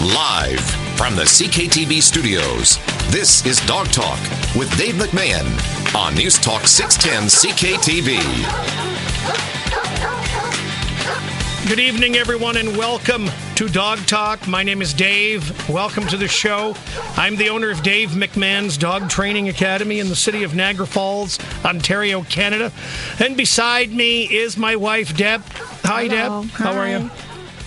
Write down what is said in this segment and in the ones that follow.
Live from the CKTB studios, this is Dog Talk with Dave McMahon on News Talk 610 CKTB. Good evening, everyone, and welcome to Dog Talk. My name is Dave. Welcome to the show. I'm the owner of Dave McMahon's Dog Training Academy in the city of Niagara Falls, Ontario, Canada. And beside me is my wife, Deb. Hi, Hello. Deb. How are you?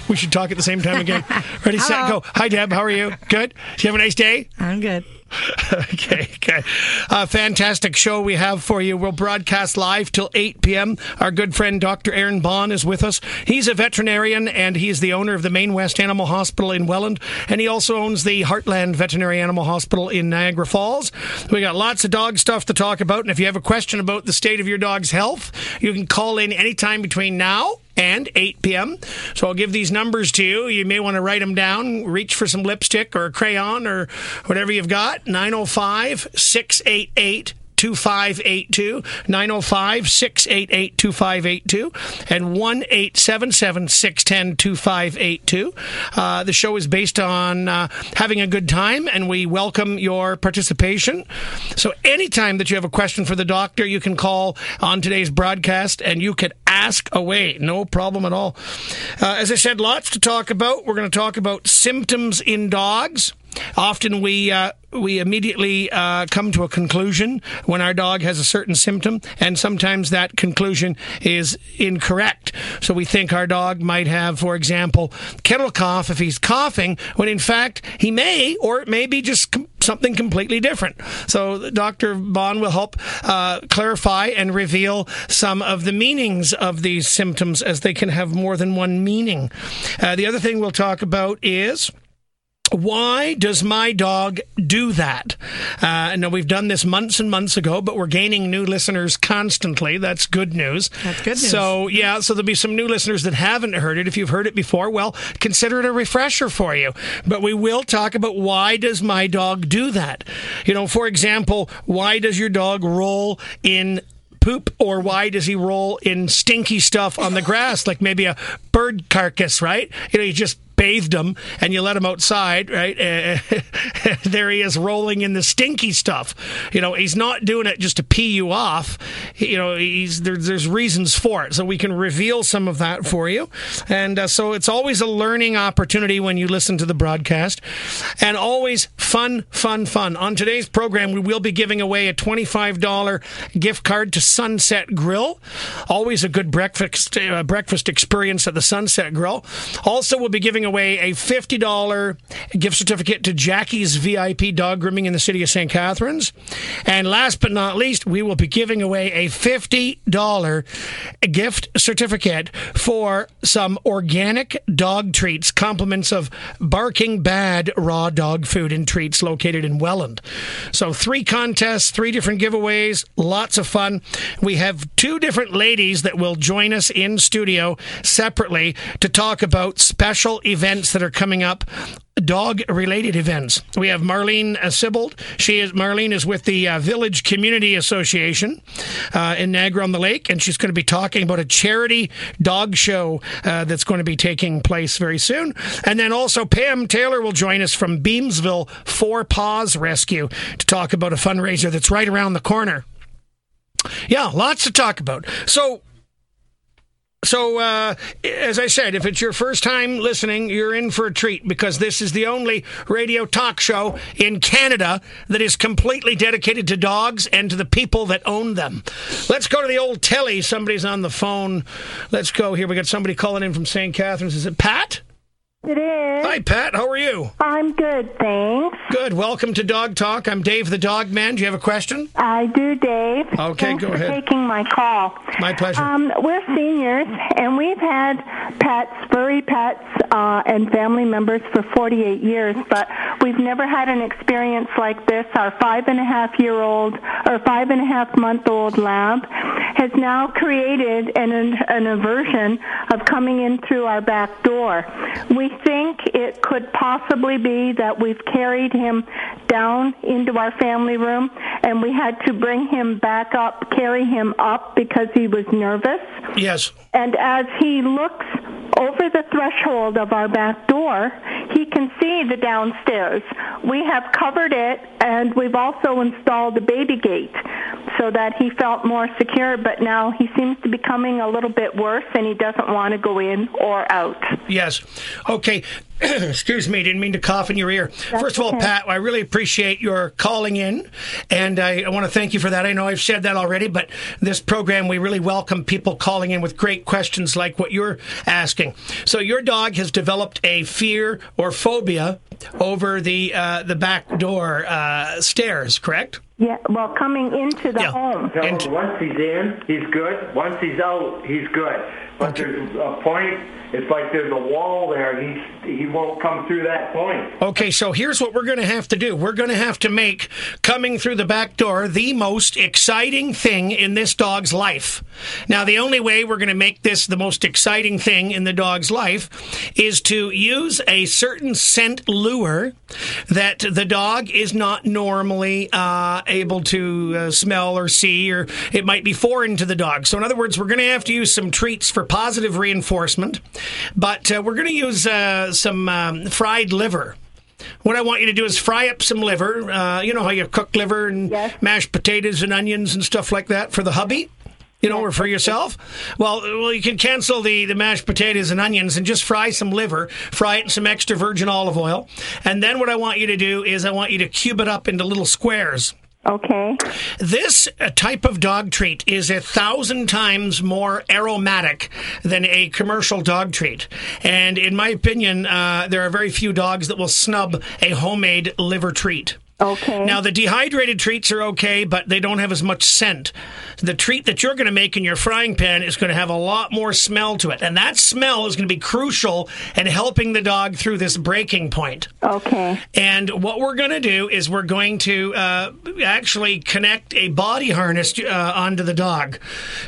We should talk at the same time again. Ready, set, go. Hi, Deb. How are you? Good? Do you have a nice day? I'm good. okay, okay. Uh, fantastic show we have for you. We'll broadcast live till 8 p.m. Our good friend Dr. Aaron Bond is with us. He's a veterinarian and he's the owner of the Main West Animal Hospital in Welland. And he also owns the Heartland Veterinary Animal Hospital in Niagara Falls. We got lots of dog stuff to talk about. And if you have a question about the state of your dog's health, you can call in anytime between now and 8 p.m. So I'll give these numbers to you. You may want to write them down, reach for some lipstick or a crayon or whatever you've got. 905 688 2582 905 688 2582 and 1 877 610 2582. Uh, The show is based on uh, having a good time and we welcome your participation. So, anytime that you have a question for the doctor, you can call on today's broadcast and you can ask away. No problem at all. Uh, as I said, lots to talk about. We're going to talk about symptoms in dogs. Often we uh, we immediately uh, come to a conclusion when our dog has a certain symptom, and sometimes that conclusion is incorrect. So we think our dog might have, for example, kennel cough if he's coughing, when in fact he may, or it may be just com- something completely different. So Dr. Bond will help uh, clarify and reveal some of the meanings of these symptoms, as they can have more than one meaning. Uh, the other thing we'll talk about is. Why does my dog do that? Uh, now, we've done this months and months ago, but we're gaining new listeners constantly. That's good news. That's good news. So, yeah, so there'll be some new listeners that haven't heard it. If you've heard it before, well, consider it a refresher for you. But we will talk about why does my dog do that? You know, for example, why does your dog roll in poop or why does he roll in stinky stuff on the grass like maybe a bird carcass right you know he just bathed him and you let him outside right? There he is rolling in the stinky stuff. You know he's not doing it just to pee you off. You know he's there, there's reasons for it. So we can reveal some of that for you. And uh, so it's always a learning opportunity when you listen to the broadcast. And always fun fun fun. On today's program we will be giving away a $25 gift card to sunset grill. Always a good breakfast uh, breakfast experience at the sunset grill. Also we'll be giving away a $50 gift certificate to jackie's vip dog grooming in the city of st catharines. And last but not least we will be giving away a $50 gift certificate for some organic dog treats compliments of barking bad raw dog food and treats located in welland. So three contests three different giveaways lots of fun. We have two different ladies that will join us in studio separately to talk about special events that are coming up dog related events. We have Marlene uh. She is Marlene is with the uh, Village Community Association uh, in Niagara on the Lake, and she's going to be talking about a charity dog show uh, that's going to be taking place very soon. And then also Pam Taylor will join us from Beamsville Four Paws Rescue to talk about a fundraiser that's right around the corner. Yeah, lots to talk about. So so, uh, as I said, if it's your first time listening, you're in for a treat because this is the only radio talk show in Canada that is completely dedicated to dogs and to the people that own them. Let's go to the old telly. Somebody's on the phone. Let's go here. We got somebody calling in from St. Catharines. Is it Pat? It is. Hi, Pat. How are you? I'm good, thanks. Good. Welcome to Dog Talk. I'm Dave the Dog Man. Do you have a question? I do, Dave. Okay, thanks go for ahead. taking my call. My pleasure. Um, we're seniors, and we've had pets, furry pets, uh, and family members for 48 years, but we've never had an experience like this. Our five and a half year old, or five and a half month old lab has now created an, an aversion of coming in through our back door. We think it could possibly be that we've carried him down into our family room and we had to bring him back up, carry him up because he was nervous. yes. And as he looks over the threshold of our back door, he can see the downstairs. We have covered it and we've also installed a baby gate so that he felt more secure, but now he seems to be coming a little bit worse and he doesn't want to go in or out. Yes. Okay. Excuse me, didn't mean to cough in your ear. That's First of all, okay. Pat, I really appreciate your calling in, and I, I, want to thank you for that. I know I've said that already, but this program, we really welcome people calling in with great questions like what you're asking. So, your dog has developed a fear or phobia over the uh, the back door uh, stairs, correct? Yeah, well, coming into the yeah. home. So once he's in, he's good. Once he's out, he's good. But okay. there's a point it's like there's a wall there. He he won't come through that point. Okay, so here's what we're going to have to do. We're going to have to make coming through the back door the most exciting thing in this dog's life. Now, the only way we're going to make this the most exciting thing in the dog's life is to use a certain scent lure that the dog is not normally uh, able to uh, smell or see, or it might be foreign to the dog. So, in other words, we're going to have to use some treats for positive reinforcement. But uh, we're going to use uh, some um, fried liver. What I want you to do is fry up some liver. Uh, you know how you cook liver and yes. mashed potatoes and onions and stuff like that for the hubby? You know, or for yourself? Well, well, you can cancel the, the mashed potatoes and onions and just fry some liver, fry it in some extra virgin olive oil. And then what I want you to do is I want you to cube it up into little squares. Okay. This uh, type of dog treat is a thousand times more aromatic than a commercial dog treat. And in my opinion, uh, there are very few dogs that will snub a homemade liver treat. Okay. Now, the dehydrated treats are okay, but they don't have as much scent. The treat that you're going to make in your frying pan is going to have a lot more smell to it. And that smell is going to be crucial in helping the dog through this breaking point. Okay. And what we're going to do is we're going to uh, actually connect a body harness uh, onto the dog.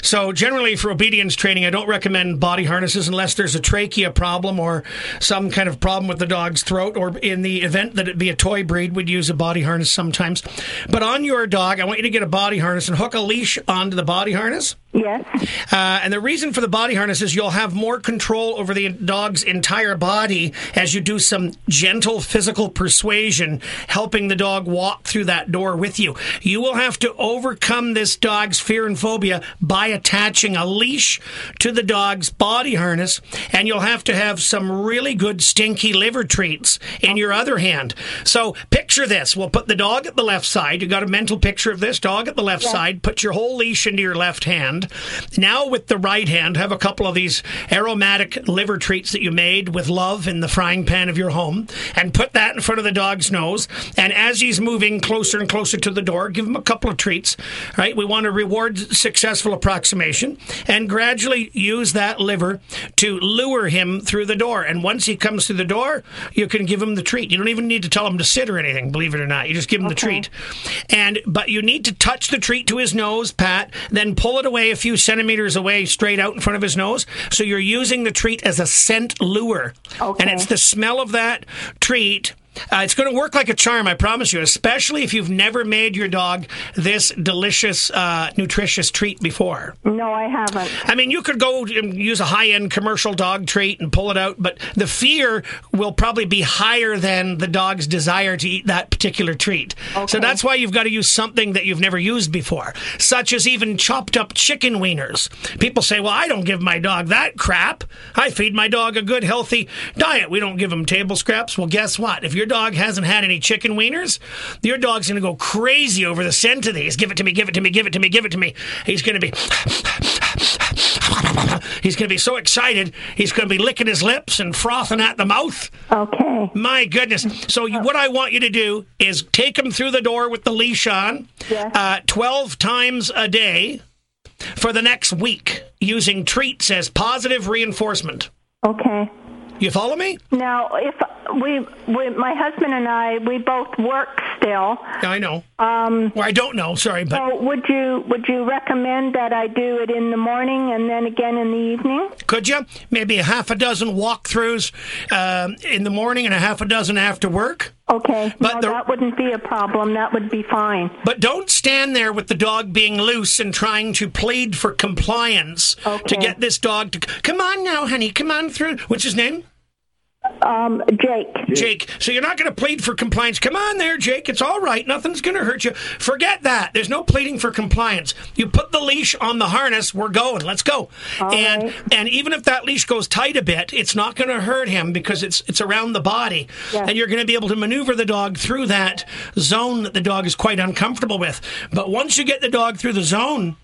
So, generally, for obedience training, I don't recommend body harnesses unless there's a trachea problem or some kind of problem with the dog's throat, or in the event that it be a toy breed, we'd use a body harness sometimes. But on your dog, I want you to get a body harness and hook a leash onto the body harness. Yes. Uh, and the reason for the body harness is you'll have more control over the dog's entire body as you do some gentle physical persuasion, helping the dog walk through that door with you. You will have to overcome this dog's fear and phobia by attaching a leash to the dog's body harness, and you'll have to have some really good stinky liver treats in your other hand. So picture this. We'll put the dog at the left side. You got a mental picture of this dog at the left yes. side. Put your whole leash into your left hand now with the right hand, have a couple of these aromatic liver treats that you made with love in the frying pan of your home, and put that in front of the dog's nose. And as he's moving closer and closer to the door, give him a couple of treats. Right? We want to reward successful approximation and gradually use that liver to lure him through the door. And once he comes through the door, you can give him the treat. You don't even need to tell him to sit or anything, believe it or not. You just give him okay. the treat. And but you need to touch the treat to his nose, Pat, then pull it away a few centimeters away, straight out in front of his nose. So you're using the treat as a scent lure. Okay. And it's the smell of that treat uh, it's going to work like a charm, I promise you, especially if you've never made your dog this delicious, uh, nutritious treat before. No, I haven't. I mean, you could go and use a high end commercial dog treat and pull it out, but the fear will probably be higher than the dog's desire to eat that particular treat. Okay. So that's why you've got to use something that you've never used before, such as even chopped up chicken wieners. People say, well, I don't give my dog that crap. I feed my dog a good, healthy diet. We don't give him table scraps. Well, guess what? If you're your dog hasn't had any chicken wieners, your dog's going to go crazy over the scent of these. Give it to me, give it to me, give it to me, give it to me. He's going to be. He's going to be so excited. He's going to be licking his lips and frothing at the mouth. Okay. My goodness. So, you, what I want you to do is take him through the door with the leash on yes. uh, 12 times a day for the next week using treats as positive reinforcement. Okay. You follow me? Now, if we, we, my husband and I, we both work still. I know. Um, well, I don't know. Sorry, but So would you would you recommend that I do it in the morning and then again in the evening? could you maybe a half a dozen walkthroughs um, in the morning and a half a dozen after work? Okay. But no, the- that wouldn't be a problem. That would be fine. But don't stand there with the dog being loose and trying to plead for compliance to get this dog to come on now, honey, come on through. What's his name? Um, Jake. Jake. So you're not going to plead for compliance. Come on there, Jake. It's all right. Nothing's going to hurt you. Forget that. There's no pleading for compliance. You put the leash on the harness. We're going. Let's go. and right. and even if that leash goes tight a bit, it's not going to hurt him because it's it's around the body, Yes. and you're going to be able to maneuver the dog through that zone that the dog is quite uncomfortable with. But once you get the dog through the zone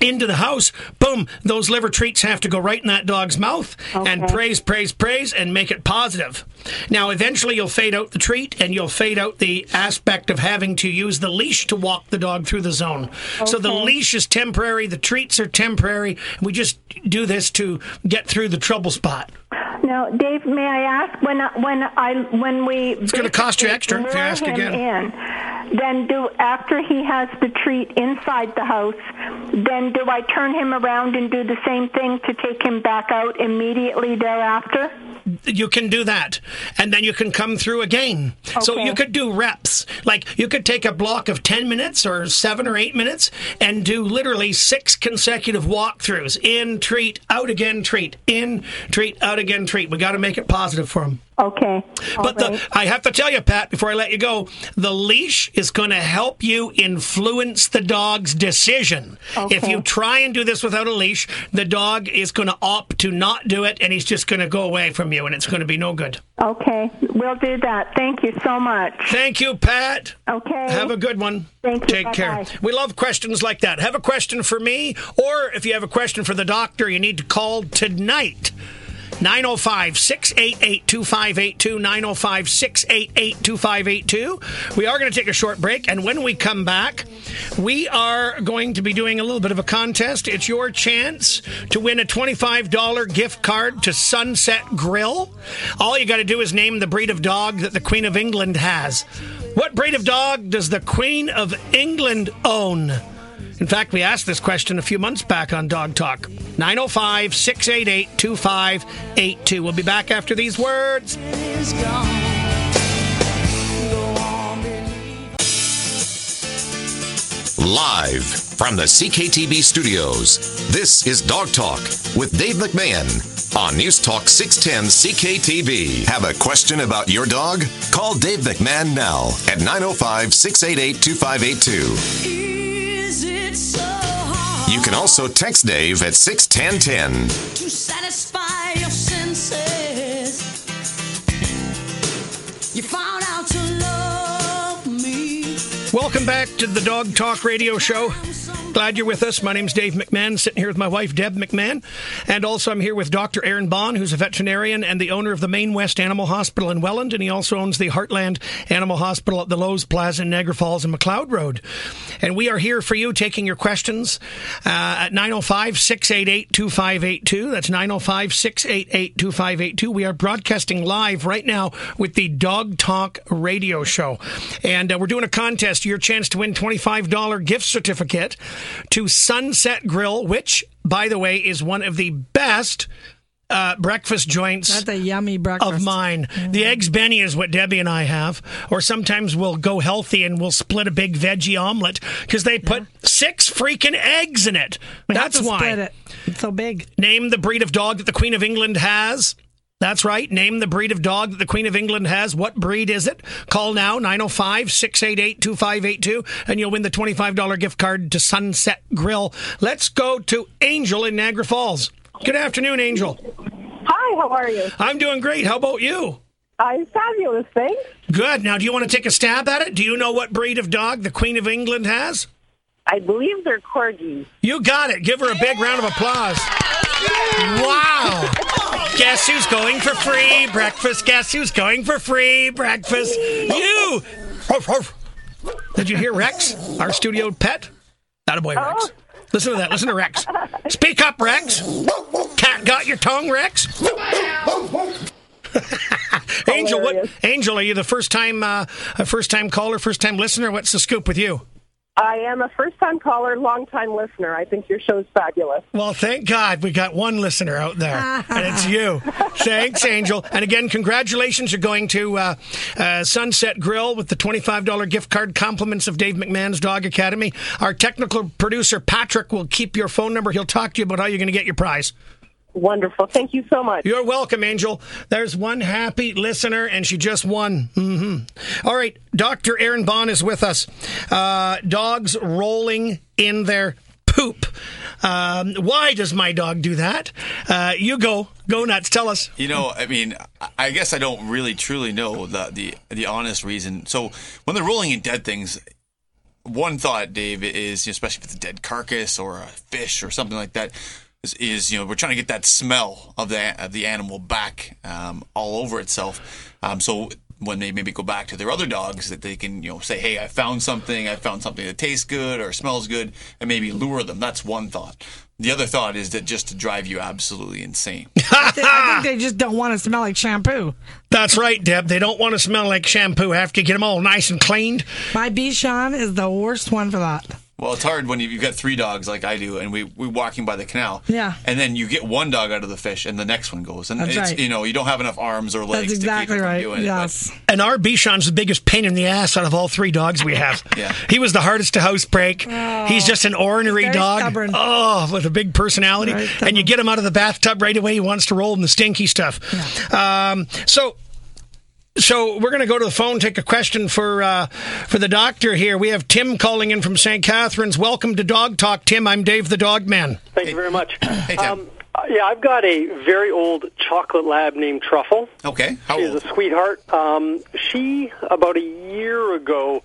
into the house, boom, those liver treats have to go right in that dog's mouth and praise, praise, praise, and make it positive. Now, eventually, you'll fade out the treat and you'll fade out the aspect of having to use the leash to walk the dog through the zone. So the leash is temporary, the treats are temporary. We just do this to get through the trouble spot. Now, Dave, may I ask when I, when I when we It's gonna cost you extra if you ask again. In, then do after he has the treat inside the house, then do I turn him around and do the same thing to take him back out immediately thereafter? you can do that. And then you can come through again. So you could do reps. Like you could take a block of 10 minutes or 7 or 8 minutes and do literally six consecutive walkthroughs. In treat out again treat. In treat out again treat. We got to make it positive for them Okay. all but the. I have to tell you, Pat, before I let you go, the leash is going to help you influence the dog's decision. Okay. If you try and do this without a leash, the dog is going to opt to not do it, and he's just going to go away from you, and it's going to be no good. okay, we'll do that. Thank you so much. Thank you, Pat. Okay. Have a good one. Thank you. Take care. Bye-bye. We love questions like that. Have a question for me, or if you have a question for the doctor, you need to call tonight. 905 688 2582. 905 688 2582. We are going to take a short break, and when we come back, we are going to be doing a little bit of a contest. It's your chance to win a $25 gift card to Sunset Grill. All you got to do is name the breed of dog that the Queen of England has. What breed of dog does the Queen of England own? In fact, we asked this question a few months back on Dog Talk. 905 688 2582. We'll be back after these words. Live from the CKTB studios, this is Dog Talk with Dave McMahon on News Talk 610 CKTB. Have a question about your dog? Call Dave McMahon now at 905 688 2582. Is it so hard You can also text Dave at 61010. to satisfy your senses? You found out to love me. Welcome back to the Dog Talk Radio Show. Glad you're with us. My name's Dave McMahon, sitting here with my wife, Deb McMahon. And also, I'm here with Dr. Aaron Bond, who's a veterinarian and the owner of the Main West Animal Hospital in Welland. And he also owns the Heartland Animal Hospital at the Lowe's Plaza in Niagara Falls and McLeod Road. And we are here for you, taking your questions uh, at 905 688 2582. That's 905 688 2582. We are broadcasting live right now with the Dog Talk Radio Show. And uh, we're doing a contest. Your chance to win $25 gift certificate to Sunset Grill, which, by the way, is one of the best uh, breakfast joints That's a yummy breakfast. of mine. The eggs Benny is what Debbie and I have, or sometimes we'll go healthy and we'll split a big veggie omelet because they put six freaking eggs in it. We That's why. split it. It's so big. Name the breed of dog that the Queen of England has. That's right. Name the breed of dog that the Queen of England has. What breed is it? Call now, 905 688 2582, and you'll win the $25 gift card to Sunset Grill. Let's go to Angel in Niagara Falls. Good afternoon, Angel. Hi, how are you? I'm doing great. How about you? I'm fabulous, thanks. Good. Now, do you want to take a stab at it? Do you know what breed of dog the Queen of England has? I believe they're corgis. You got it. Give her a big round of applause. Wow. Guess who's going for free breakfast? Guess who's going for free breakfast? You. Did you hear Rex, our studio pet? That a boy, Rex. Listen to that. Listen to Rex. Speak up, Rex. Cat got your tongue, Rex? Angel, what? Angel, are you the first time, uh, a first time caller, first time listener? What's the scoop with you? I am a first-time caller, long-time listener. I think your show's fabulous. Well, thank God we got one listener out there, and it's you. Thanks, Angel. And again, congratulations. You're going to uh, uh, Sunset Grill with the $25 gift card compliments of Dave McMahon's Dog Academy. Our technical producer, Patrick, will keep your phone number. He'll talk to you about how you're going to get your prize. Wonderful. Thank you so much. You're welcome, Angel. There's one happy listener, and she just won. hmm All right, Dr. Aaron Bond is with us. Uh, dogs rolling in their poop. Um, why does my dog do that? Uh, you go. Go nuts. Tell us. You know, I mean, I- I guess I don't really truly know the the the honest reason. So when they're rolling in dead things, one thought, Dave, is especially if it's a dead carcass or a fish or something like that, is, is you know we're trying to get that smell of the of the animal back um, all over itself. Um, so when they maybe go back to their other dogs, that they can you know say, hey, I found something, I found something that tastes good or smells good, and maybe lure them. That's one thought. The other thought is that just to drive you absolutely insane. I think they just don't want to smell like shampoo. That's right, Deb. They don't want to smell like shampoo after you get them all nice and cleaned. My Bichon is the worst one for that. Well, it's hard when you've got three dogs like I do, and we we're walking by the canal. Yeah. And then you get one dog out of the fish, and the next one goes, and That's it's right. you know you don't have enough arms or legs That's exactly to keep right. from doing Yes. it. And our Bichon's the biggest pain in the ass out of all three dogs we have. Yeah. He was the hardest to housebreak. Oh, He's just an ornery Very dog. stubborn. Oh, with a big personality. Very And you get him out of the bathtub right away, he wants to roll in the stinky stuff. Um, so so we're going to go to the phone, take a question for uh, for the doctor here. We have Tim calling in from St. Catharines. Welcome to Dog Talk, Tim. I'm Dave the Dog Man. Thank you very much. Hey, Tim. Um, yeah, I've got a very old chocolate lab named Truffle. Okay, how She's old? a sweetheart. Um, she, about a year ago,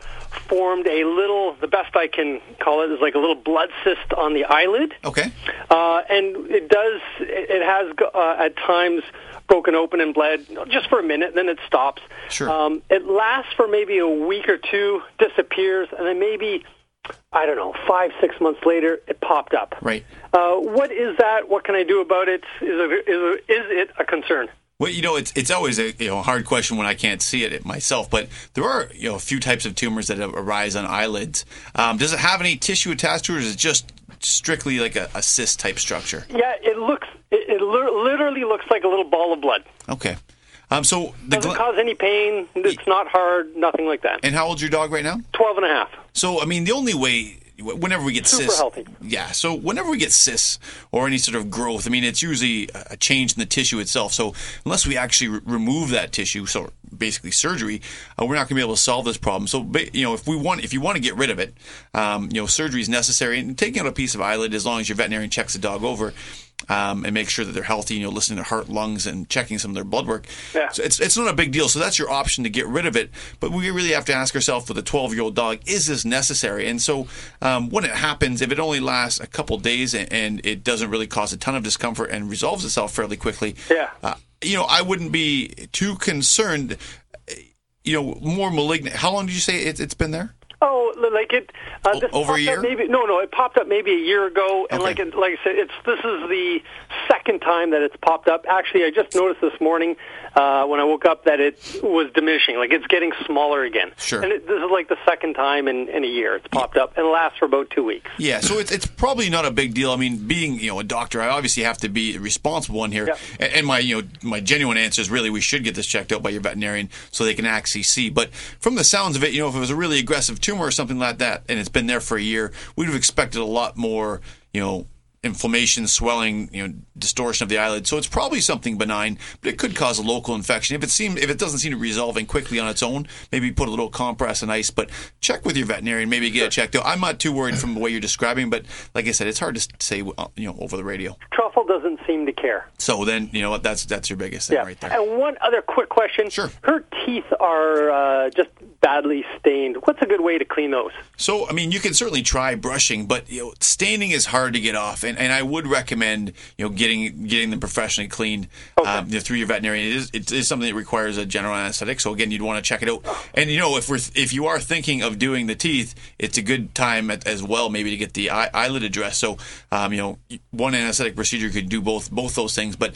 formed a little, the best I can call it is like a little blood cyst on the eyelid. Okay, Uh, and it does, it has go- uh, at times broken open and bled just for a minute, then it stops. Sure. Um, it lasts for maybe a week or two, disappears, and then maybe, I don't know, five, six months later, it popped up. right. Uh, what is that? What can I do about it? Is it, is it, is it a concern? Well, you know, it's it's always a you know hard question when I can't see it myself. But there are you know a few types of tumors that arise on eyelids. Um, does it have any tissue attached to it, or is it just strictly like a, a cyst type structure? Yeah, it looks, it, it literally looks like a little ball of blood. Okay. Um, so the Doesn't gl- cause any pain. It's not hard, nothing like that. and how old's your dog right now? Twelve and a half. So, I mean, the only way, whenever we get Super cysts, healthy. yeah. So, whenever we get cysts or any sort of growth, I mean, it's usually a change in the tissue itself. So, unless we actually re- remove that tissue, so basically surgery, uh, we're not going to be able to solve this problem. So, you know, if we want, if you want to get rid of it, um, you know, surgery is necessary, and taking out a piece of eyelid, as long as your veterinarian checks the dog over. Um, and make sure that they're healthy, you know, listening to heart, lungs, and checking some of their blood work. Yeah. So it's, it's not a big deal. So that's your option to get rid of it. But we really have to ask ourselves with a 12 year old dog, is this necessary? And so um, when it happens, if it only lasts a couple days and, and it doesn't really cause a ton of discomfort and resolves itself fairly quickly, Yeah. uh, you know, I wouldn't be too concerned. You know, more malignant. How long did you say it, it's been there? Oh, like it. Uh, this over a year? Maybe no, no. It popped up maybe a year ago, and Okay. like it, like I said, it's this is the second time that it's popped up. Actually, I just noticed this morning uh, when I woke up that it was diminishing. Like it's getting smaller again. Sure. And it, this is like the second time in, in a year it's popped up, and lasts for about two weeks. Yeah, so it's, it's probably not a big deal. I mean, being you know a doctor, I obviously have to be a responsible one here. Yeah. And, and my you know my genuine answer is really we should get this checked out by your veterinarian so they can actually see. But from the sounds of it, you know, if it was a really aggressive tumor or something like that, and it's been there for a year, we'd have expected a lot more. You know. Inflammation, swelling, you know, distortion of the eyelid. So it's probably something benign, but it could cause a local infection. If it seems, if it doesn't seem to be resolving quickly on its own, maybe put a little compress and ice. But check with your veterinarian, maybe get it checked out. I'm not too worried from the way you're describing, but like I said, it's hard to say, uh, you know, over the radio. Truffle doesn't seem to care. So then, you know what? That's that's your biggest thing Yeah. right there. And one other quick question. Sure. Her teeth are uh, just badly stained. What's a good way to clean those? So, I mean, you can certainly try brushing, but you know, staining is hard to get off, and, and I would recommend you know getting getting them professionally cleaned um, you know, through your veterinarian. It is it is something that requires a general anesthetic, so again, you'd want to check it out. And you know, if we're if you are thinking of doing the teeth, it's a good time at, as well, maybe to get the eye, eyelid addressed. So, um, you know, one anesthetic procedure could do both both those things, but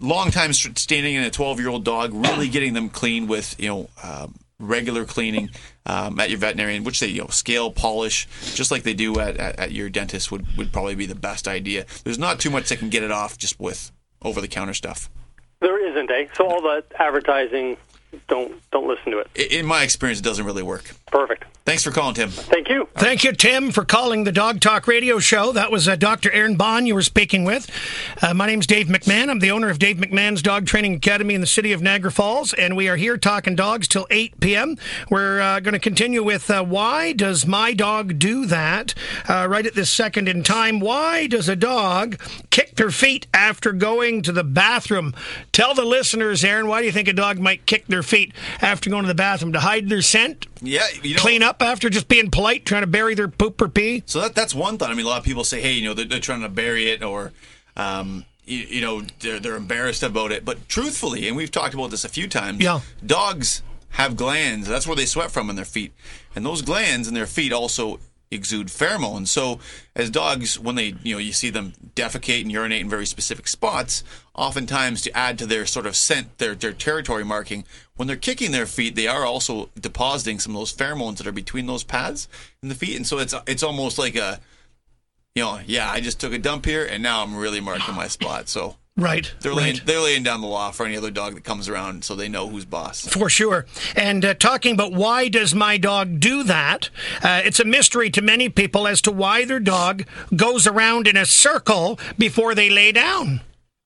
long time st- standing in a 12 year old dog, really getting them clean with you know um, regular cleaning um, at your veterinarian, which they you know scale, polish, just like they do at, at, at your dentist would would probably be the best idea. There's not too much that can get it off just with over the counter stuff. There isn't, eh? So all the advertising, don't don't listen to it. In my experience, it doesn't really work. Perfect. Thanks for calling, Tim. Thank you. Thank you, Tim, for calling the Dog Talk Radio Show. That was uh, Dr. Aaron Bond you were speaking with. Uh, my name's Dave McMahon. I'm the owner of Dave McMahon's Dog Training Academy in the city of Niagara Falls, and we are here talking dogs till 8 p.m. We're uh, going to continue with uh, why does my dog do that uh, right at this second in time? Why does a dog kick their feet after going to the bathroom? Tell the listeners, Aaron, why do you think a dog might kick their feet after going to the bathroom? To hide their scent? Yeah, you know, Clean up after just being polite, trying to bury their poop or pee? So that that's one thought. I mean, a lot of people say, hey, you know, they're, they're trying to bury it or, um, you, you know, they're, they're embarrassed about it. But truthfully, and we've talked about this a few times, Yeah. dogs have glands. That's where they sweat from in their feet. And those glands in their feet also exude pheromones. So as dogs, when they, you know, you see them defecate and urinate in very specific spots, oftentimes to add to their sort of scent, their, their territory marking, when they're kicking their feet, they are also depositing some of those pheromones that are between those pads in the feet. And so it's, it's almost like a, you know, yeah, I just took a dump here and now I'm really marking my spot. So Right. they're right. laying, they're laying down the law for any other dog that comes around so they know who's boss. For sure. And uh, talking about why does my dog do that? Uh, it's a mystery to many people as to why their dog goes around in a circle before they lay down.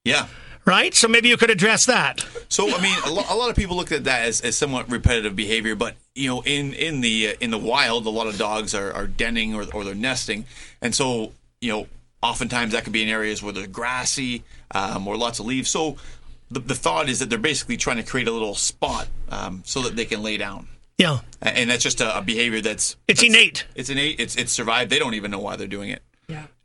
Yeah. Right? So maybe you could address that. So I mean, a, lo- a lot of people look at that as, as somewhat repetitive behavior, but you know, in in the uh, in the wild, a lot of dogs are, are denning or, or they're nesting, and so you know, oftentimes that could be in areas where they're grassy um, or lots of leaves. So the, the thought is that they're basically trying to create a little spot um, so that they can lay down, Yeah. And that's just a, a behavior that's It's that's- innate. It's innate. It's it's survived. They don't even know why they're doing it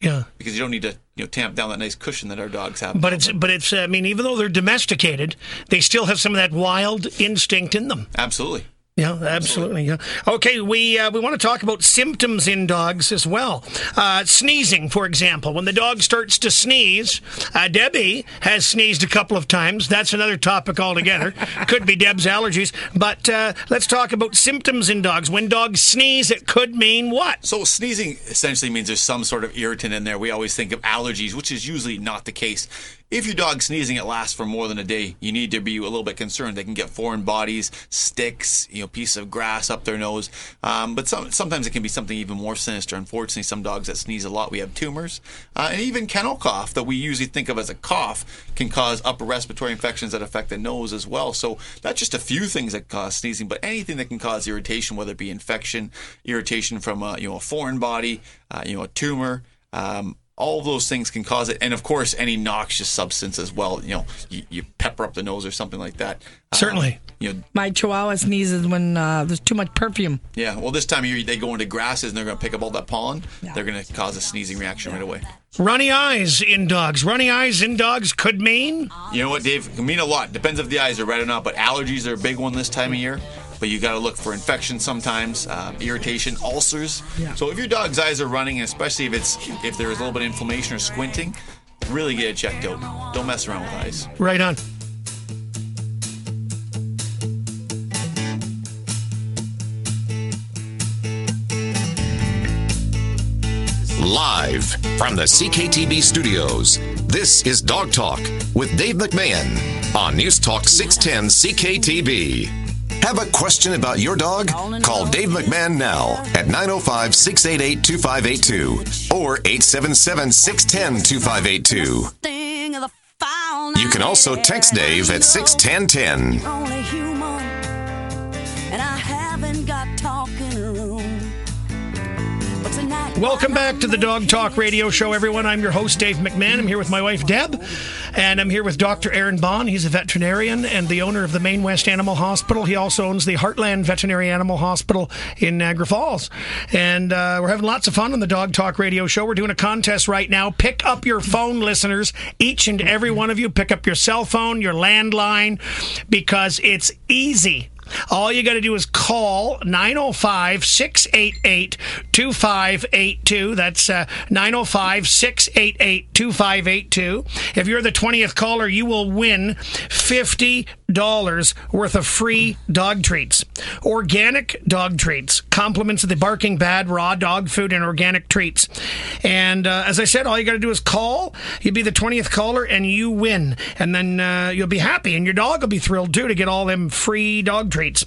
Yeah. because you don't need to you know tamp down that nice cushion that our dogs have. But it's but it's I mean even though they're domesticated, they still have some of that wild instinct in them. absolutely. Yeah, absolutely. Yeah. Okay, we uh, we want to talk about symptoms in dogs as well. Uh, sneezing, for example, when the dog starts to sneeze, uh, Debbie has sneezed a couple of times. That's another topic altogether. could be Deb's allergies, but uh, let's talk about symptoms in dogs. When dogs sneeze, it could mean what? So sneezing essentially means there's some sort of irritant in there. We always think of allergies, which is usually not the case. If your dog's sneezing, it lasts for more than a day. You need to be a little bit concerned. They can get foreign bodies, sticks, you know, piece of grass up their nose. Um, but some, sometimes it can be something even more sinister. Unfortunately, some dogs that sneeze a lot, we have tumors, uh, and even kennel cough that we usually think of as a cough can cause upper respiratory infections that affect the nose as well. So that's just a few things that cause sneezing, but anything that can cause irritation, whether it be infection, irritation from a, you know a foreign body, uh, you know a tumor. Um, all those things can cause it, and of course, any noxious substance as well. You know, you, you pepper up the nose or something like that. Um, Certainly. you know, My chihuahua sneezes when uh, there's too much perfume. yeah. Well, this time of year they go into grasses and they're going to pick up all that pollen. They're going to cause a sneezing reaction right away. Runny eyes in dogs. Runny eyes in dogs could mean You know what, Dave? It can mean a lot. Depends if the eyes are red or not. But allergies are a big one this time of year. But you got to look for infection sometimes, um, irritation, ulcers. Yeah. So if your dog's eyes are running, especially if it's if there's a little bit of inflammation or squinting, really get it checked out. Don't mess around with eyes. right on. Live from the CKTB studios, this is Dog Talk with Dave McMahon on News Talk 610 CKTB. Have a question about your dog? Call Dave McMahon now at 905 688 2582 or 877 610 2582. You can also text Dave at 61010. Welcome back to the Dog Talk Radio Show, everyone. I'm your host, Dave McMahon. I'm here with my wife, Deb, and I'm here with Dr. Aaron Bond. He's a veterinarian and the owner of the Main West Animal Hospital. He also owns the Heartland Veterinary Animal Hospital in Niagara Falls. And uh, we're having lots of fun on the Dog Talk Radio Show. We're doing a contest right now. Pick up your phone, listeners. Each and every one of you, pick up your cell phone, your landline, because it's easy All you got to do is call 905 688 2582. That's uh, 905 688 2582. If you're the 20th caller, you will win $50 worth of free dog treats. Organic dog treats, compliments of the Barking Bad raw dog food and organic treats. And uh, as I said, all you got to do is call. You'll be the 20th caller and you win. And then uh, you'll be happy and your dog will be thrilled too to get all them free dog treats.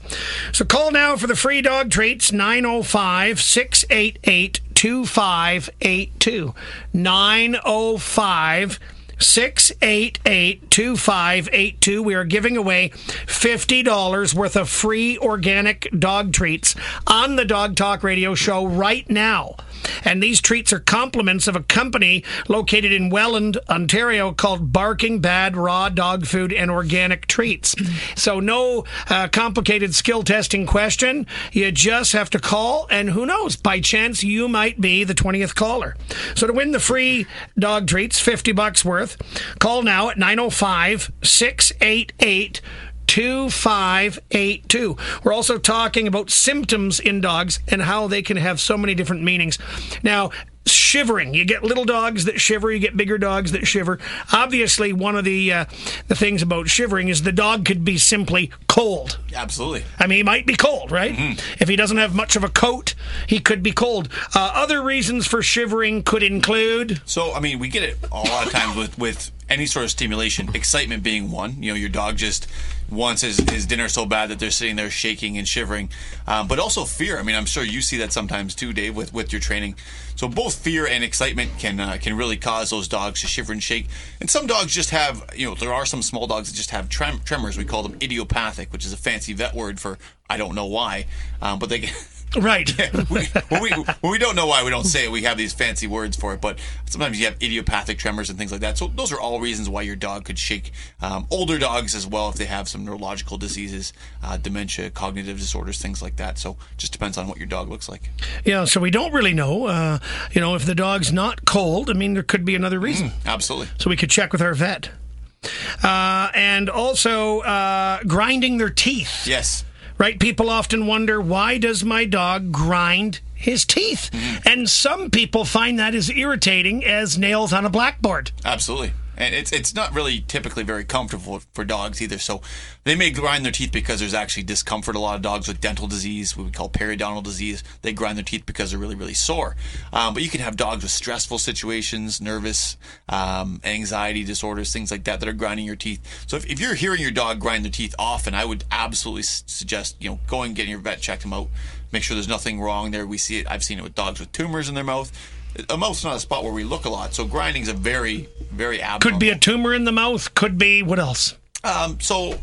So call now for the free dog treats 905 688 2582. 905 688 2582. We are giving away $50 worth of free organic dog treats on the Dog Talk Radio Show right now. And these treats are compliments of a company located in Welland, Ontario called Barking Bad Raw Dog Food and Organic Treats. So, no uh, complicated skill testing question. You just have to call, and who knows, by chance, you might be the 20th caller. So, to win the free dog treats, 50 bucks worth, call now at 905 688 2582. We're also talking about symptoms in dogs and how they can have so many different meanings. Now, shivering. You get little dogs that shiver, you get bigger dogs that shiver. Obviously, one of the uh, the things about shivering is the dog could be simply cold. Absolutely. I mean, he might be cold, right? If he doesn't have much of a coat, he could be cold. Uh, other reasons for shivering could include So, I mean, we get it a lot of times with, with any sort of stimulation, excitement being one. You know, your dog just wants his, his dinner so bad that they're sitting there shaking and shivering. Um, but also fear. I mean, I'm sure you see that sometimes too, Dave, with, with your training. So both fear and excitement can uh, can really cause those dogs to shiver and shake. And some dogs just have, you know, there are some small dogs that just have trem- tremors. We call them idiopathic, which is a fancy vet word for I don't know why, um, but they get. right. we, when, we, we don't know why we don't say it, we have these fancy words for it. But sometimes you have idiopathic tremors and things like that. So those are all reasons why your dog could shake. Um, older dogs as well, if they have some neurological diseases, uh, dementia, cognitive disorders, things like that. So just depends on what your dog looks like. Yeah, so we don't really know. Uh, you know, if the dog's not cold, I mean, there could be another reason. Absolutely. So we could check with our vet. Uh, and also uh, grinding their teeth. Yes. Right? People often wonder why does my dog grind his teeth? Mm-hmm. And some people find that as irritating as nails on a blackboard. Absolutely. And it's it's not really typically very comfortable for dogs either. So they may grind their teeth because there's actually discomfort. A lot of dogs with dental disease, what we call periodontal disease, they grind their teeth because they're really really sore. Um, but you can have dogs with stressful situations, nervous, um, anxiety disorders, things like that that are grinding your teeth. So if, if you're hearing your dog grind their teeth often, I would absolutely suggest you know going getting your vet check them out. Make sure there's nothing wrong there. We see it. I've seen it with dogs with tumors in their mouth. A mouth's not a spot where we look a lot, so grinding's a very, very abnormal. Could be a tumor in the mouth, could be what else? Um, so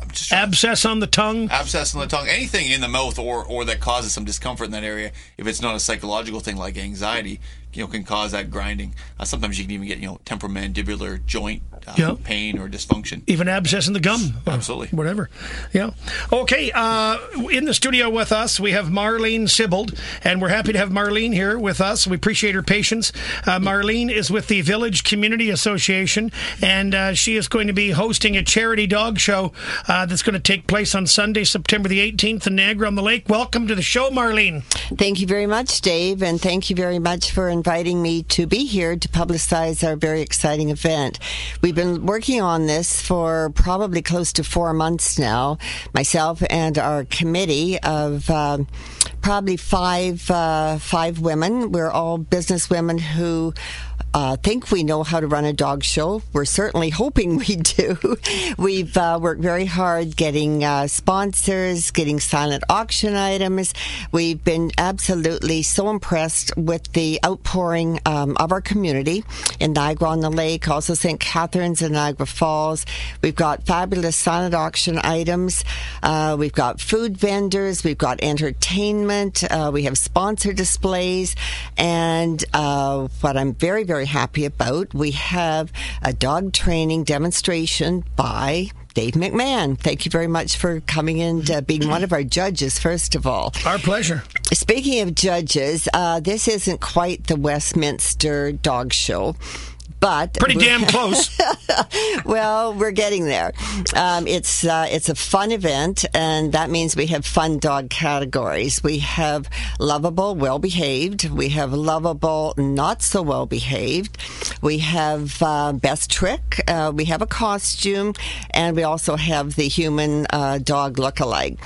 I'm just Abscess on the tongue. abscess on the tongue, anything in the mouth or or that causes some discomfort in that area, if it's not a psychological thing like anxiety, you know, can cause that grinding. Uh, sometimes you can even get you know temporomandibular joint uh, Yeah. pain or dysfunction. Even abscess in the gum. Absolutely. Whatever. Yeah. Okay. Uh, in the studio with us, we have Marlene Sibbald, and we're happy to have Marlene here with us. We appreciate her patience. Uh, Marlene is with the Village Community Association, and uh, she is going to be hosting a charity dog show uh, that's going to take place on Sunday, September the 18th in Niagara on the Lake. Welcome to the show, Marlene. Thank you very much, Dave, and thank you very much for inviting me to be here to publicize our very exciting event. We've been working on this for probably close to four months now, myself and our committee of um, probably five uh, five women. We're all business women who uh, think we know how to run a dog show. We're certainly hoping we do. We've uh, worked very hard getting uh, sponsors, getting silent auction items. We've been absolutely so impressed with the outpouring um, of our community in Niagara on the Lake, also St. Catharines and Niagara Falls. We've got fabulous silent auction items. Uh, we've got food vendors. We've got entertainment. Uh, we have sponsor displays. And uh, what I'm very, very happy about, we have a dog training demonstration by Dave McMahon. Thank you very much for coming in and being one of our judges, first of all. Our pleasure. Speaking of judges, uh, this isn't quite the Westminster Dog Show. But Pretty damn close. well, we're getting there. Um, it's uh, it's a fun event, and that means we have fun dog categories. We have lovable, well behaved. We have lovable, not so well behaved. We have uh, best trick. Uh, we have a costume, and we also have the human uh, dog look-alike.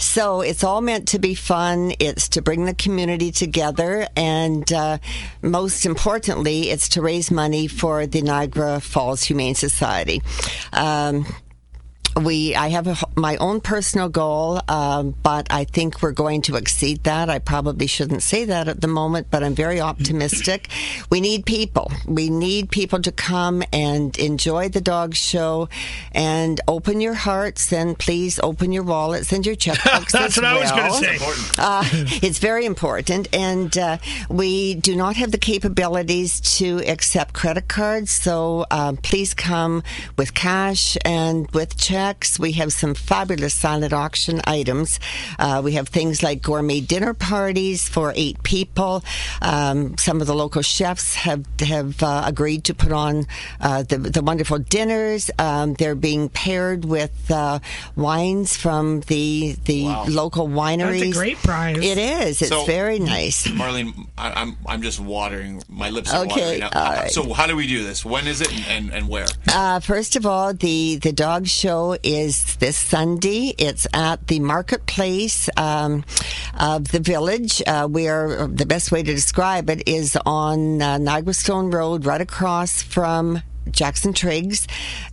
So it's all meant to be fun. It's to bring the community together, and uh, most importantly, it's to raise money for the Niagara Falls Humane Society. Um, we I have a, my own personal goal, um, but I think we're going to exceed that. I probably shouldn't say that at the moment, but I'm very optimistic. we need people. We need people to come and enjoy the dog show and open your hearts and please open your wallets and your checkbooks. That's what I was going to say. Uh, it's very important, and uh, we do not have the capabilities to accept credit cards. So um, please come with cash and with checks. We have some fabulous silent auction items. Uh, we have things like gourmet dinner parties for eight people. Um, some of the local chefs have have uh, agreed to put on uh, the the wonderful dinners. Um, they're being paired with uh, wines from the the local wineries. That's a great prize. It is. It's So- very nice. Marlene, I, I'm I'm just watering. My lips are Okay, watering now. all right. So how do we do this? When is it and, and, and where? Uh, first of all, the the dog show is this Sunday. It's at the marketplace um, of the village. Uh, we are the best way to describe it is on uh, Niagara Stone Road, right across from. Jackson Triggs.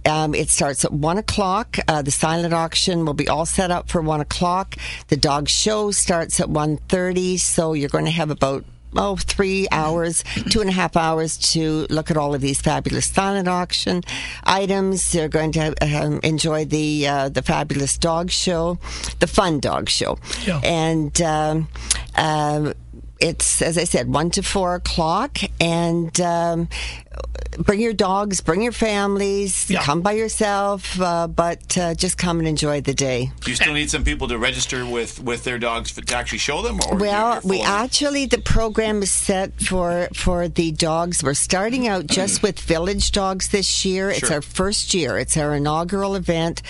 Um, it starts at one o'clock. Uh, the silent auction will be all set up for one o'clock. The dog show starts at one thirty. So you're going to have about oh, three hours, two and a half hours to look at all of these fabulous silent auction items. They're going to um, enjoy the uh, the fabulous dog show, the fun dog show, Yeah. and. Um, um, it's as I said, one to four o'clock, and um, bring your dogs, bring your families, Yeah. come by yourself, uh, but uh, just come and enjoy the day. Do you still need some people to register with, with their dogs for, to actually show them? Or Well, we actually the program is set for for the dogs. We're starting out just with village dogs this year. It's our first year. It's our inaugural event.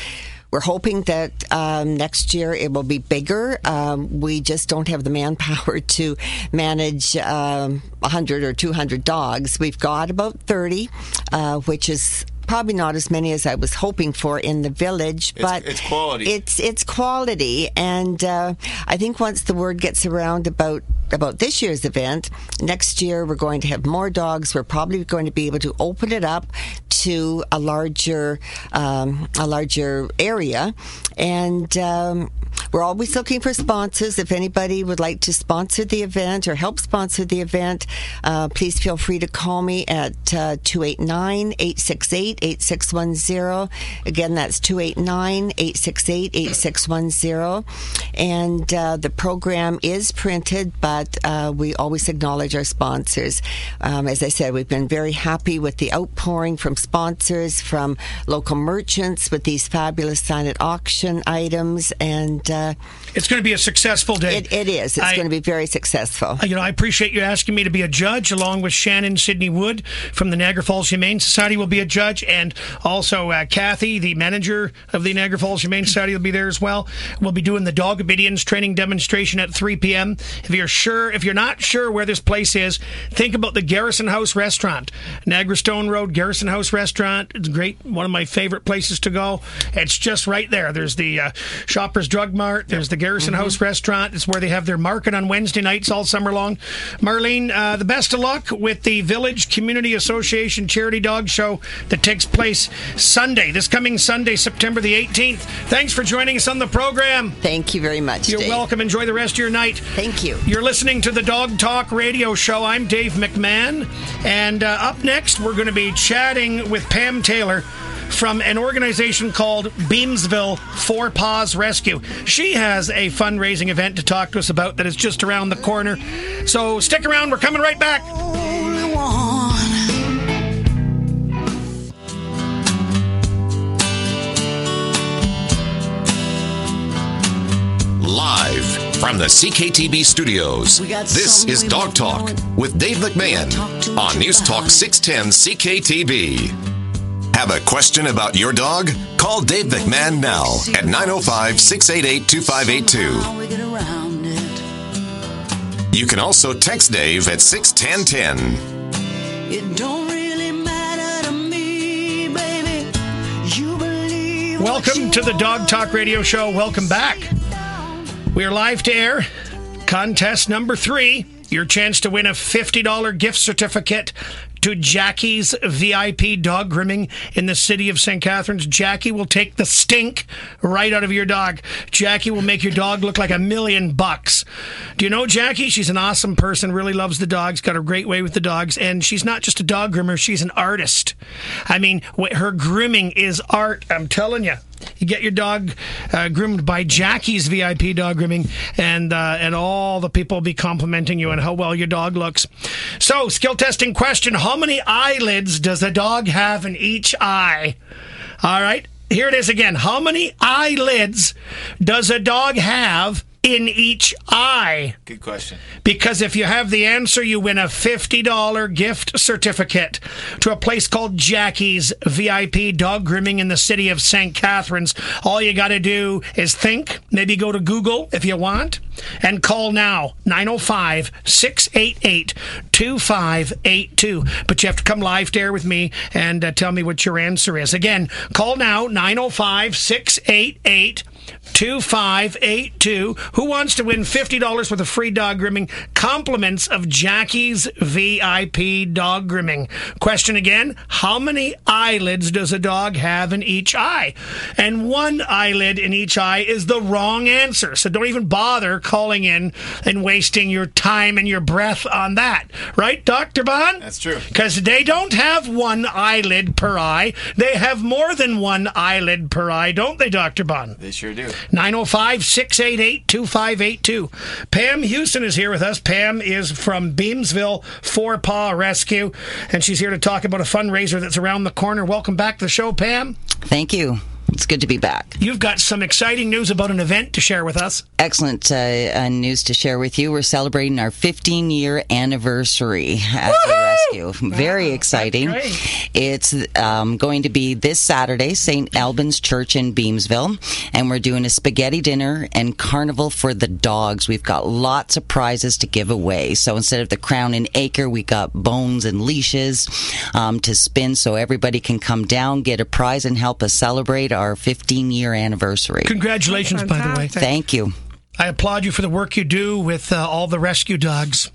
We're hoping that um, next year it will be bigger. Um, we just don't have the manpower to manage um, 100 or 200 dogs. We've got about 30, uh, which is probably not as many as I was hoping for in the village, It's- but it's quality. It's it's quality, and uh, I think once the word gets around about about this year's event, next year we're going to have more dogs. We're probably going to be able to open it up to a larger um, a larger area, and. Um, we're always looking for sponsors. If anybody would like to sponsor the event or help sponsor the event, uh, please feel free to call me at uh, 289 868 8610. Again, that's 289 868 8610. And uh, the program is printed, but uh, we always acknowledge our sponsors. Um, as I said, we've been very happy with the outpouring from sponsors, from local merchants with these fabulous silent auction items. And uh, It's going to be a successful day. it, it is. It's I- going to be very successful. You know, I appreciate you asking me to be a judge, along with Shannon Sidney Wood from the Niagara Falls Humane Society will be a judge, and also uh, Kathy, the manager of the Niagara Falls Humane Society, will be there as well. We'll be doing the dog obedience training demonstration at 3 p.m. If you're sure, if you're not sure where this place is, think about the Garrison House Restaurant, Niagara Stone Road Garrison House Restaurant. It's great, one of my favorite places to go. It's just right there. There's the uh, Shoppers Drug Mart. There's the Garrison House Restaurant. It's where they have their market on Wednesday nights all summer long. Marlene, uh, the best of luck with the Village Community Association Charity Dog Show that takes place Sunday, this coming Sunday, September the 18th. Thanks for joining us on the program. Thank you very much. You're Dave. welcome. Enjoy the rest of your night. Thank you. You're listening to the Dog Talk Radio Show. I'm Dave McMahon. And uh, up next, we're going to be chatting with Pam Taylor from an organization called Beamsville Four Paws Rescue. She has a fundraising event to talk to us about that is just around the corner. So stick around. We're coming right back. Live From the CKTB studios, this is Dog Talk with Dave McMahon on News Talk 610 CKTB. Have a question about your dog? Call Dave McMahon now at 905 688 2582. You can also text Dave at 61010. It don't really matter to me, baby. You believe Welcome you to the Dog. Talk Radio Show. Welcome back. We are live to air. Contest number three. Your chance to win a $50 gift certificate to Jackie's VIP dog grooming in the city of St. Catharines. Jackie will take the stink right out of your dog. Jackie will make your dog look like a million bucks. Do you know Jackie? She's an awesome person, really loves the dogs, got a great way with the dogs, and she's not just a dog groomer, she's an artist. I mean, her grooming is art, I'm telling you. You get your dog uh, groomed by Jackie's VIP dog grooming, and uh, and all the people will be complimenting you on how well your dog looks. So, skill testing question: How many eyelids does a dog have in each eye? All right, here it is again. How many eyelids does a dog have in each eye? Good question. Because if you have the answer, you win a $50 gift certificate to a place called Jackie's VIP Dog Grooming in the city of St. Catharines. All you got to do is think, maybe go to Google if you want, and call now 905 688 2582. But you have to come live air with me and uh, tell me what your answer is. Again, call now 905 688 2582. Who wants to win $50 worth of free dog grooming? Compliments of Jackie's VIP dog grooming. Question again How many eyelids does a dog have in each eye? And one eyelid in each eye is the wrong answer. So don't even bother calling in and wasting your time and your breath on that. Right, Dr. Bond? That's true. Because they don't have one eyelid per eye. They have more than one eyelid per eye, don't they, Dr. Bond? They sure do. 905 688 2582. Pam Houston is here with us. Pam is from Beamsville Four Paw Rescue, and she's here to talk about a fundraiser that's around the corner. Welcome back to the show, Pam. Thank you. It's good to be back. You've got some exciting news about an event to share with us. Excellent uh, uh, news to share with you. We're celebrating our 15 year anniversary as a rescue. Very exciting. It's um, going to be this Saturday, St. Albans Church in Beamsville, and we're doing a spaghetti dinner and carnival for the dogs. We've got lots of prizes to give away. So instead of the crown and anchor, we got bones and leashes um, to spin so everybody can come down, get a prize, and help us celebrate our 15 year anniversary. Congratulations, by the way. Thank you. I applaud you for the work you do with uh, all the rescue dogs.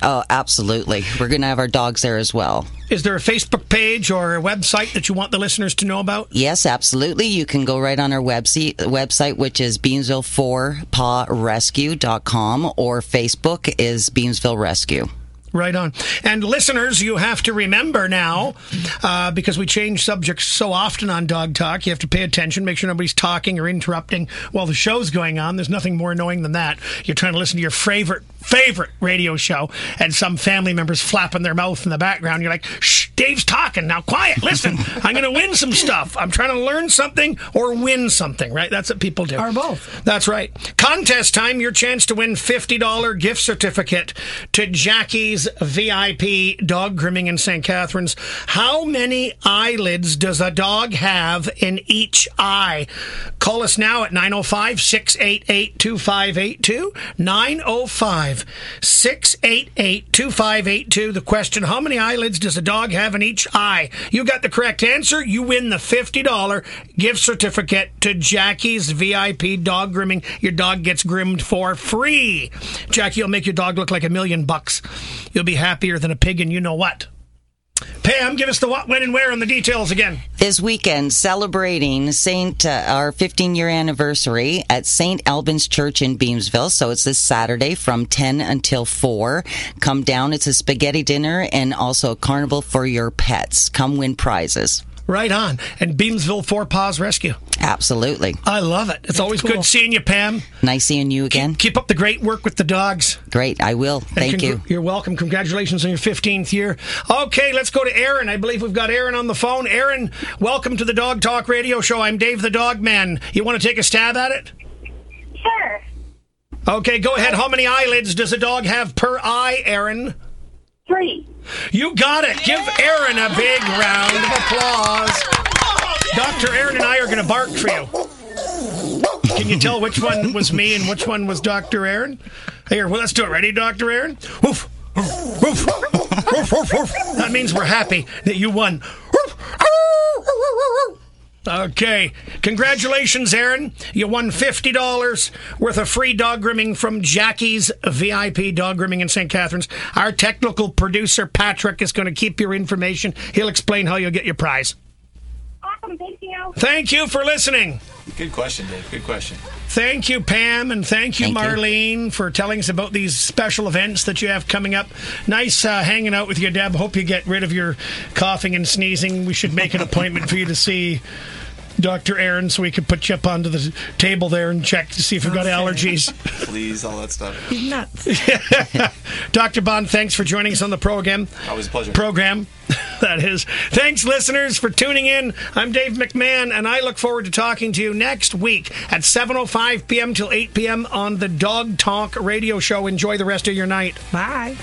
Oh, absolutely. We're going to have our dogs there as well. Is there a Facebook page or a website that you want the listeners to know about? Yes, absolutely. You can go right on our website, website which is beamsville4pawrescue.com, or Facebook is Beamsville Rescue. Right on. And listeners, you have to remember now, uh, because we change subjects so often on Dog Talk, you have to pay attention, make sure nobody's talking or interrupting while the show's going on. There's nothing more annoying than that. You're trying to listen to your favorite, favorite radio show, and some family members flapping their mouth in the background. You're like, shh, Dave's talking. Now quiet, listen. I'm going to win some stuff. I'm trying to learn something or win something, right? That's what people do. Or both. That's right. Contest time, your chance to win $50 gift certificate to Jackie's VIP dog grooming in St. Catharines. How many eyelids does a dog have in each eye? Call us now at 905 688 2582. 905 688 2582. The question How many eyelids does a dog have in each eye? You got the correct answer. You win the $50 gift certificate to Jackie's VIP dog grooming. Your dog gets groomed for free. Jackie will make your dog look like a million bucks. You'll be happier than a pig, and you know what. Pam, give us the what, when, and where and the details again. This weekend, celebrating Saint uh, our 15 year anniversary at St. Albans Church in Beamsville. So it's this Saturday from 10 until 4. Come down. It's a spaghetti dinner and also a carnival for your pets. Come win prizes. Right on. And Beamsville Four Paws Rescue. Absolutely. I love it. It's always good seeing you, Pam. Nice seeing you again. Keep up the great work with the dogs. Great. I will. Thank congr- you. You're welcome. Congratulations on your 15th year. Okay, let's go to Aaron. I believe we've got Aaron on the phone. Aaron, welcome to the Dog Talk Radio Show. I'm Dave the Dog Man. You want to take a stab at it? Sure. Okay, go ahead. How many eyelids does a dog have per eye, Aaron? You got it. Give Aaron a big round of applause. Dr. Aaron and I are going to bark for you. Can you tell which one was me and which one was Dr. Aaron? Here, well, let's do it. Ready, Dr. Aaron? Woof. Woof. Woof, woof, woof. That means we're happy that you won. Okay. Congratulations, Aaron. You won $50 worth of free dog grooming from Jackie's VIP Dog Grooming in St. Catharines. Our technical producer, Patrick, is going to keep your information. He'll explain how you'll get your prize. Awesome. Thank you. Thank you for listening. Good question, Dave. Good question. Thank you, Pam, and thank you, Thank you. Marlene, for telling us about these special events that you have coming up. Nice uh, hanging out with you, Deb. Hope you get rid of your coughing and sneezing. We should make an appointment for you to see Dr. Aaron so we can put you up onto the table there and check to see if you've got allergies. Please, all that stuff. He's nuts. Dr. Bond, thanks for joining us on the program. Always a pleasure. Program. that is. Thanks, listeners, for tuning in. I'm Dave McMahon, and I look forward to talking to you next week at 7.05 p.m. till 8 p.m. on the Dog Talk radio show. Enjoy the rest of your night. Bye.